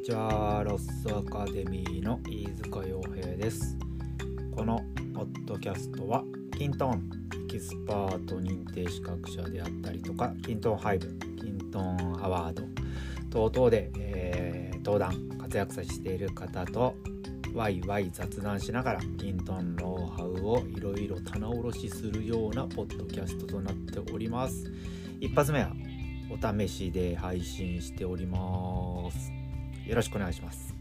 ちはロスアカデミーの飯塚洋平ですこのポッドキャストはキントンエキスパート認定資格者であったりとかキントンハイブキントンアワード等々で、えー、登壇活躍させている方とワイワイ雑談しながらキントンノウハウをいろいろ棚卸しするようなポッドキャストとなっております。一発目はお試しで配信しております。よろしくお願いします。